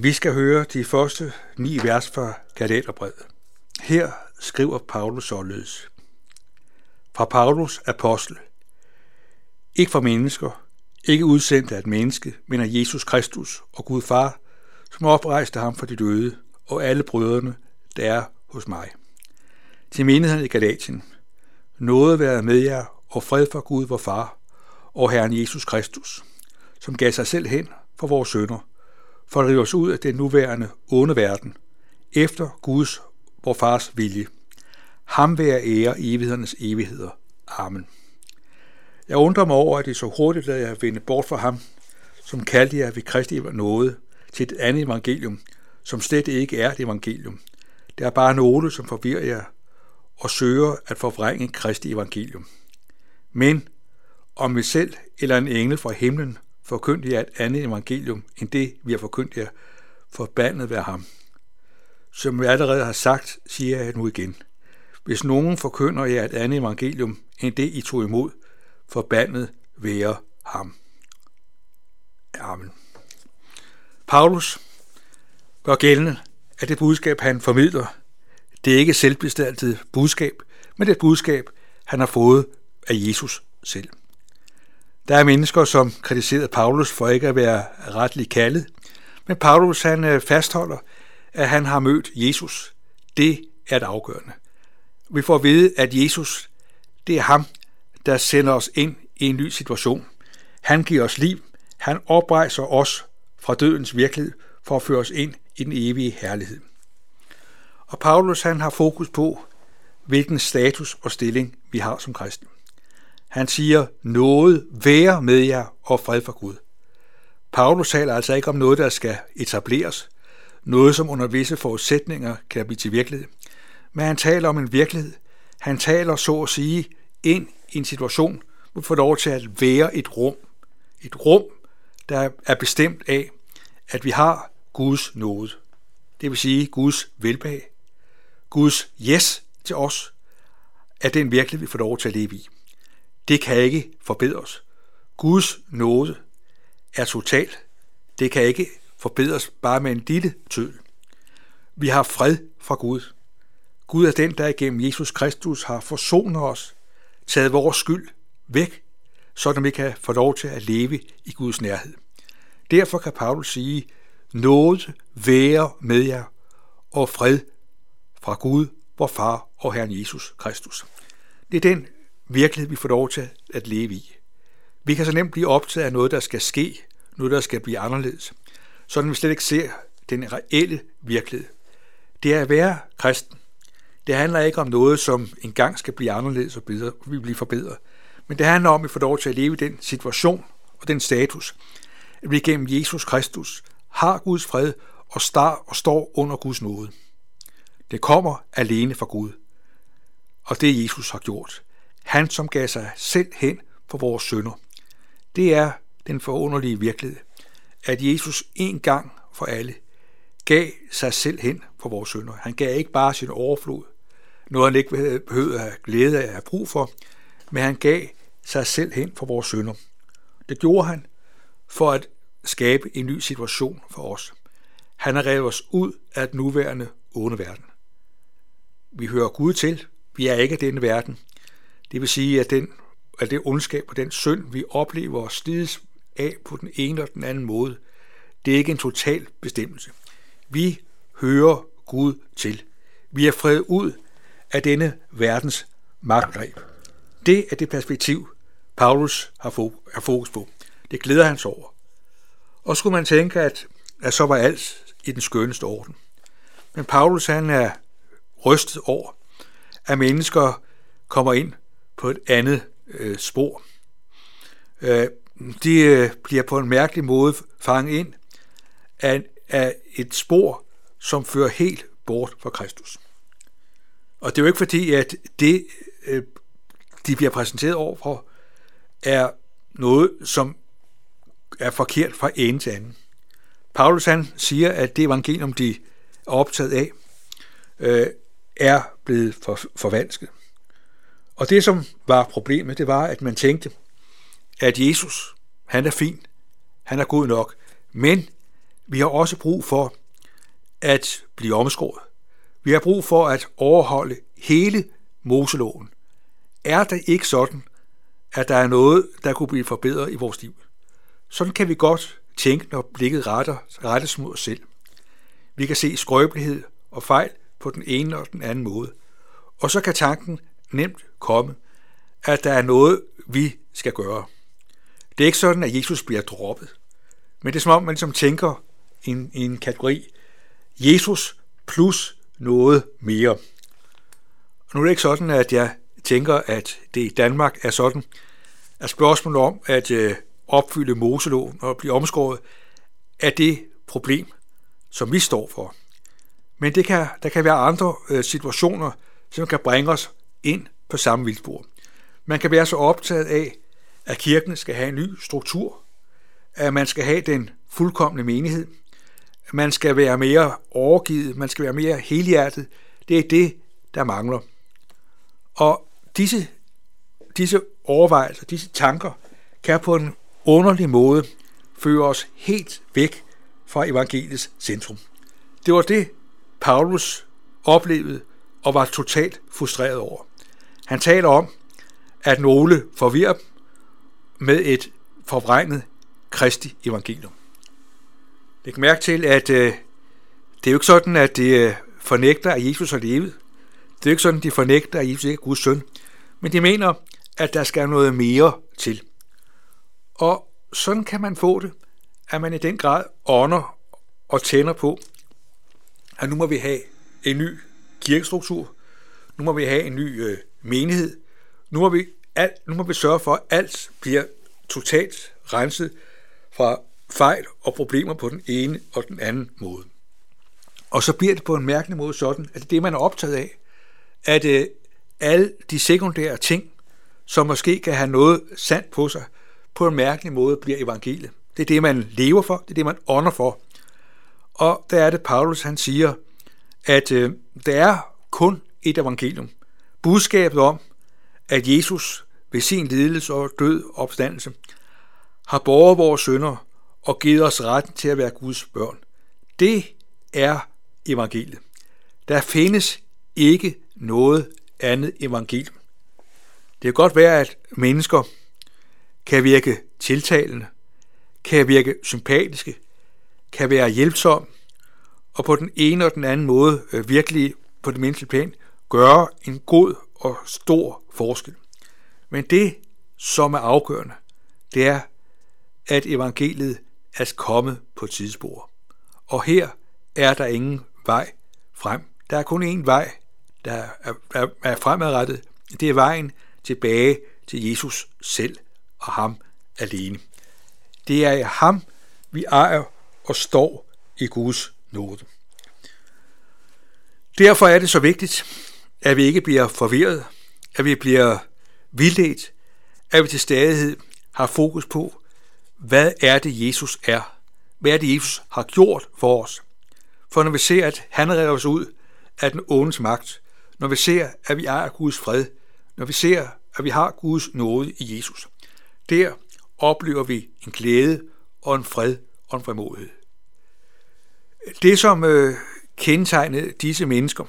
Vi skal høre de første ni vers fra Galaterbrevet. Her skriver Paulus således. Fra Paulus apostel. Ikke fra mennesker, ikke udsendt af et menneske, men af Jesus Kristus og Gud Far, som oprejste ham for de døde, og alle brødrene, der er hos mig. Til menigheden i Galatien. Noget være med jer, og fred for Gud, vor Far, og Herren Jesus Kristus, som gav sig selv hen for vores sønder, for at rive os ud af den nuværende onde verden, efter Guds, vor Fars vilje. Ham være ære i evighedernes evigheder. Amen. Jeg undrer mig over, at I så hurtigt lader jeg vende bort fra ham, som kaldte jer ved Kristi nåde til et andet evangelium, som slet ikke er et evangelium. Det er bare nogle, som forvirrer jer og søger at forvrænge Kristi evangelium. Men om vi selv eller en engel fra himlen forkyndte jer et andet evangelium end det, vi har forkyndt jer, forbandet være ham. Som jeg allerede har sagt, siger jeg nu igen. Hvis nogen forkynder jer et andet evangelium end det, I tog imod, forbandet være ham. Amen. Paulus gør gældende, at det budskab, han formidler, det er ikke selvbestaltet budskab, men det budskab, han har fået af Jesus selv. Der er mennesker, som kritiserede Paulus for ikke at være retligt kaldet, men Paulus han øh, fastholder, at han har mødt Jesus. Det er det afgørende. Vi får at vide, at Jesus, det er ham, der sender os ind i en ny situation. Han giver os liv. Han oprejser os fra dødens virkelighed for at føre os ind i den evige herlighed. Og Paulus han har fokus på, hvilken status og stilling vi har som kristne. Han siger, noget være med jer og fred for Gud. Paulus taler altså ikke om noget, der skal etableres, noget som under visse forudsætninger kan blive til virkelighed, men han taler om en virkelighed. Han taler så at sige ind i en situation, hvor vi får lov til at være et rum. Et rum, der er bestemt af, at vi har Guds nåde. Det vil sige Guds velbehag. Guds yes til os er den virkelighed, vi får lov til at leve i. Det kan ikke forbedres. Guds nåde er total. Det kan ikke forbedres bare med en lille tøl. Vi har fred fra Gud. Gud er den, der igennem Jesus Kristus har forsonet os, taget vores skyld væk, så vi kan få lov til at leve i Guds nærhed. Derfor kan Paulus sige, noget være med jer og fred fra Gud, vor far og Herren Jesus Kristus. Det er den virkelighed, vi får lov til at leve i. Vi kan så nemt blive optaget af noget, der skal ske, noget, der skal blive anderledes, sådan vi slet ikke ser den reelle virkelighed. Det er at være kristen. Det handler ikke om noget, som engang skal blive anderledes og bedre, vi blive forbedret. Men det handler om, at vi får lov til at leve i den situation og den status, at vi gennem Jesus Kristus har Guds fred og, star og står under Guds nåde. Det kommer alene fra Gud. Og det Jesus har gjort. Han, som gav sig selv hen for vores sønder. Det er den forunderlige virkelighed, at Jesus en gang for alle gav sig selv hen for vores sønder. Han gav ikke bare sin overflod, noget han ikke behøvede at have glæde af at have brug for, men han gav sig selv hen for vores sønder. Det gjorde han for at skabe en ny situation for os. Han har revet os ud af den nuværende onde verden. Vi hører Gud til. Vi er ikke af denne verden. Det vil sige, at, den, at det ondskab og den synd, vi oplever og slides af på den ene eller den anden måde, det er ikke en total bestemmelse. Vi hører Gud til. Vi er fredet ud af denne verdens magtgreb. Det er det perspektiv, Paulus har fokus på. Det glæder han sig over. Og skulle man tænke, at, at så var alt i den skønneste orden. Men Paulus han er rystet over, at mennesker kommer ind på et andet øh, spor. Øh, de øh, bliver på en mærkelig måde fanget ind af, af et spor, som fører helt bort fra Kristus. Og det er jo ikke fordi, at det, øh, de bliver præsenteret overfor, er noget, som er forkert fra ende til anden. Paulus han siger, at det evangelium, de er optaget af, øh, er blevet for, forvansket. Og det, som var problemet, det var, at man tænkte, at Jesus, han er fin, han er god nok, men vi har også brug for at blive omskåret. Vi har brug for at overholde hele Moseloven. Er det ikke sådan, at der er noget, der kunne blive forbedret i vores liv? Sådan kan vi godt tænke, når blikket retter, rettes mod os selv. Vi kan se skrøbelighed og fejl på den ene og den anden måde. Og så kan tanken nemt komme, at der er noget, vi skal gøre. Det er ikke sådan, at Jesus bliver droppet. Men det er som om, man ligesom tænker i en, i en kategori, Jesus plus noget mere. Og nu er det ikke sådan, at jeg tænker, at det i Danmark er sådan, at spørgsmålet om at øh, opfylde Moseloven og blive omskåret, er det problem, som vi står for. Men det kan, der kan være andre øh, situationer, som kan bringe os ind på samme vildspor. Man kan være så optaget af, at kirken skal have en ny struktur, at man skal have den fuldkommende menighed, man skal være mere overgivet, man skal være mere helhjertet. Det er det, der mangler. Og disse, disse overvejelser, disse tanker, kan på en underlig måde føre os helt væk fra evangeliets centrum. Det var det, Paulus oplevede og var totalt frustreret over. Han taler om, at nogle forvirrer med et forvrænget kristi evangelium. Læg mærke til, at øh, det er jo ikke sådan, at det øh, fornægter, at Jesus har levet. Det er jo ikke sådan, at de fornægter, at Jesus ikke er Guds søn. Men de mener, at der skal noget mere til. Og sådan kan man få det, at man i den grad ånder og tænder på, at nu må vi have en ny kirkestruktur, nu må vi have en ny øh, menighed, nu må, vi alt, nu må vi sørge for, at alt bliver totalt renset fra fejl og problemer på den ene og den anden måde. Og så bliver det på en mærkelig måde sådan, at det man er optaget af, at øh, alle de sekundære ting, som måske kan have noget sandt på sig, på en mærkelig måde bliver evangeliet. Det er det, man lever for, det er det, man ånder for. Og der er det, Paulus han siger, at øh, der er kun et evangelium. Budskabet om, at Jesus ved sin lidelse og død opstandelse har båret vores sønder og givet os retten til at være Guds børn. Det er evangeliet. Der findes ikke noget andet evangelium. Det kan godt være, at mennesker kan virke tiltalende, kan virke sympatiske, kan være hjælpsomme, og på den ene og den anden måde øh, virkelig på det menneskelige plan gøre en god og stor forskel. Men det, som er afgørende, det er, at evangeliet er kommet på tidsspor. Og her er der ingen vej frem. Der er kun én vej, der er, er, er fremadrettet. Det er vejen tilbage til Jesus selv og ham alene. Det er i ham, vi ejer og står i Guds nåde. Derfor er det så vigtigt, at vi ikke bliver forvirret, at vi bliver vildledt, at vi til stadighed har fokus på, hvad er det, Jesus er? Hvad er det, Jesus har gjort for os? For når vi ser, at han redder os ud af den ondes magt, når vi ser, at vi er Guds fred, når vi ser, at vi har Guds nåde i Jesus, der oplever vi en glæde og en fred og en fremodighed. Det, som øh, kendetegnede disse mennesker,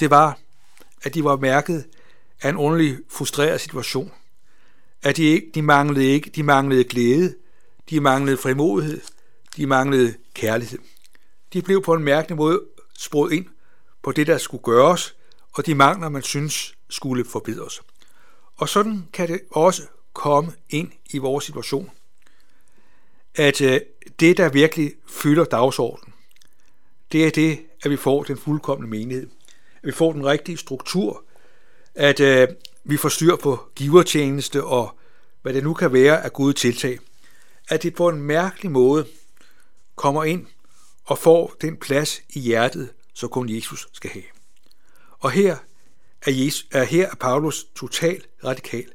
det var, at de var mærket af en underlig frustreret situation at de, ikke, de manglede ikke, de manglede glæde, de manglede frimodighed, de manglede kærlighed. De blev på en mærkelig måde sproget ind på det, der skulle gøres, og de mangler, man synes, skulle forbedres. Og sådan kan det også komme ind i vores situation. At øh, det, der virkelig fylder dagsordenen, det er det, at vi får den fuldkommende menighed. At vi får den rigtige struktur. At øh, vi får styr på givertjeneste og hvad det nu kan være af gode tiltag, at det på en mærkelig måde kommer ind og får den plads i hjertet, så kun Jesus skal have. Og her er, Jesus, er her er Paulus totalt radikal.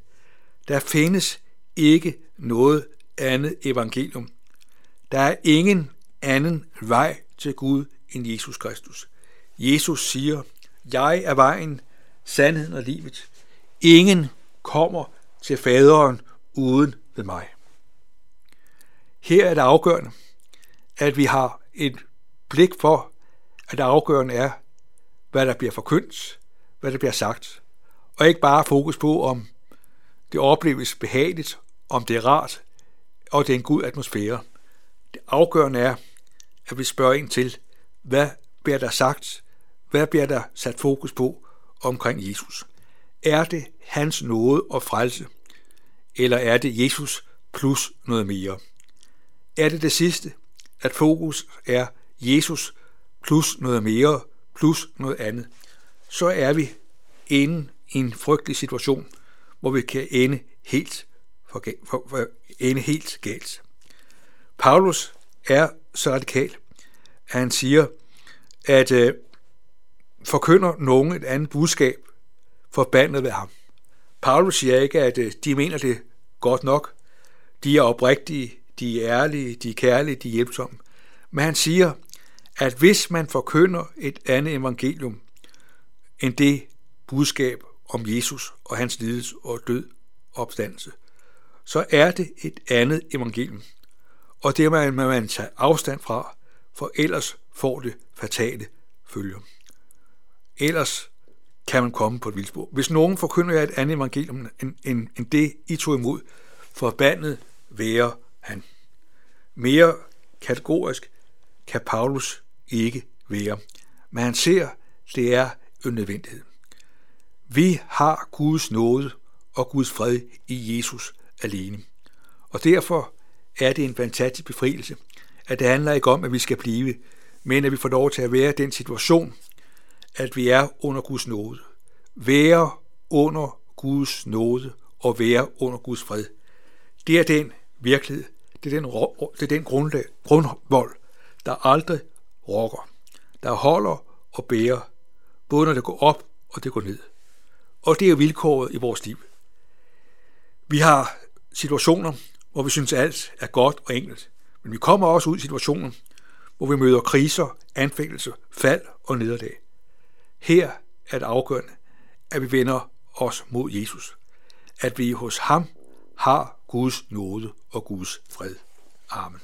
Der findes ikke noget andet evangelium. Der er ingen anden vej til Gud end Jesus Kristus. Jesus siger, jeg er vejen, sandheden og livet. Ingen kommer til faderen uden ved mig. Her er det afgørende, at vi har et blik for, at det afgørende er, hvad der bliver forkyndt, hvad der bliver sagt, og ikke bare fokus på, om det opleves behageligt, om det er rart, og det er en god atmosfære. Det afgørende er, at vi spørger ind til, hvad bliver der sagt, hvad bliver der sat fokus på omkring Jesus? Er det hans nåde og frelse, eller er det Jesus plus noget mere? Er det det sidste, at fokus er Jesus plus noget mere, plus noget andet, så er vi inde i en frygtelig situation, hvor vi kan ende helt, for, for, for, ende helt galt. Paulus er så radikal, at han siger, at øh, forkynder nogen et andet budskab, forbandet ved ham. Paulus siger ikke, at øh, de mener det godt nok. De er oprigtige, de er ærlige, de er kærlige, de er hjælpsomme. Men han siger, at hvis man forkynder et andet evangelium end det budskab om Jesus og hans lidelse og død og opstandelse, så er det et andet evangelium. Og det må man tage afstand fra, for ellers får det fatale følger. Ellers kan man komme på et vildspor. Hvis nogen forkynder jer et andet evangelium end, end, end det, I tog imod, forbandet være han. Mere kategorisk kan Paulus ikke være. Men han ser, det er en nødvendighed. Vi har Guds nåde og Guds fred i Jesus alene. Og derfor er det en fantastisk befrielse, at det handler ikke om, at vi skal blive, men at vi får lov til at være i den situation, at vi er under Guds nåde. Være under Guds nåde og være under Guds fred. Det er den virkelighed, det er den, det er den grundlag, grundvold, der aldrig rokker, der holder og bærer, både når det går op og det går ned. Og det er vilkåret i vores liv. Vi har situationer, hvor vi synes, at alt er godt og enkelt. Men vi kommer også ud i situationer, hvor vi møder kriser, anfængelse, fald og nederlag. Her er det afgørende, at vi vender os mod Jesus. At vi hos ham har Guds nåde og Guds fred. Amen.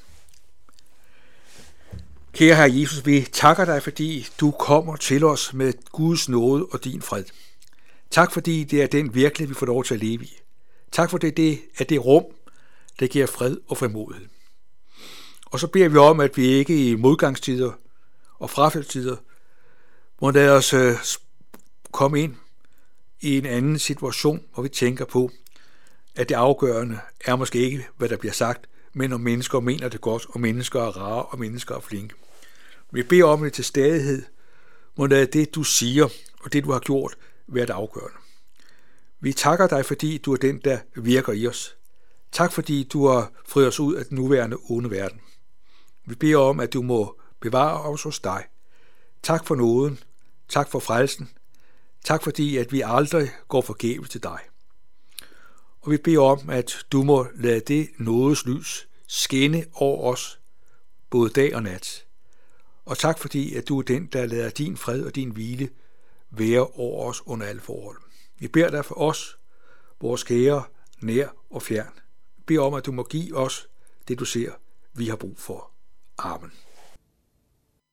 Kære Herre Jesus, vi takker dig, fordi du kommer til os med Guds nåde og din fred. Tak fordi det er den virkelighed, vi får lov til at leve i. Tak for det, det er det rum, der giver fred og frimodighed. Og så beder vi om, at vi ikke i modgangstider og frafaldstider må lad os øh, komme ind i en anden situation, hvor vi tænker på, at det afgørende er måske ikke, hvad der bliver sagt, men om mennesker mener det godt, og mennesker er rare, og mennesker er flinke. Vi beder om det til stadighed, må lade det, du siger, og det, du har gjort, være det afgørende. Vi takker dig, fordi du er den, der virker i os. Tak, fordi du har friet os ud af den nuværende onde verden. Vi beder om, at du må bevare os hos dig. Tak for nåden. Tak for frelsen. Tak fordi, at vi aldrig går forgæves til dig. Og vi beder om, at du må lade det nådes lys skinne over os, både dag og nat. Og tak fordi, at du er den, der lader din fred og din hvile være over os under alle forhold. Vi beder dig for os, vores kære, nær og fjern. Vi beder om, at du må give os det, du ser, vi har brug for. Amen.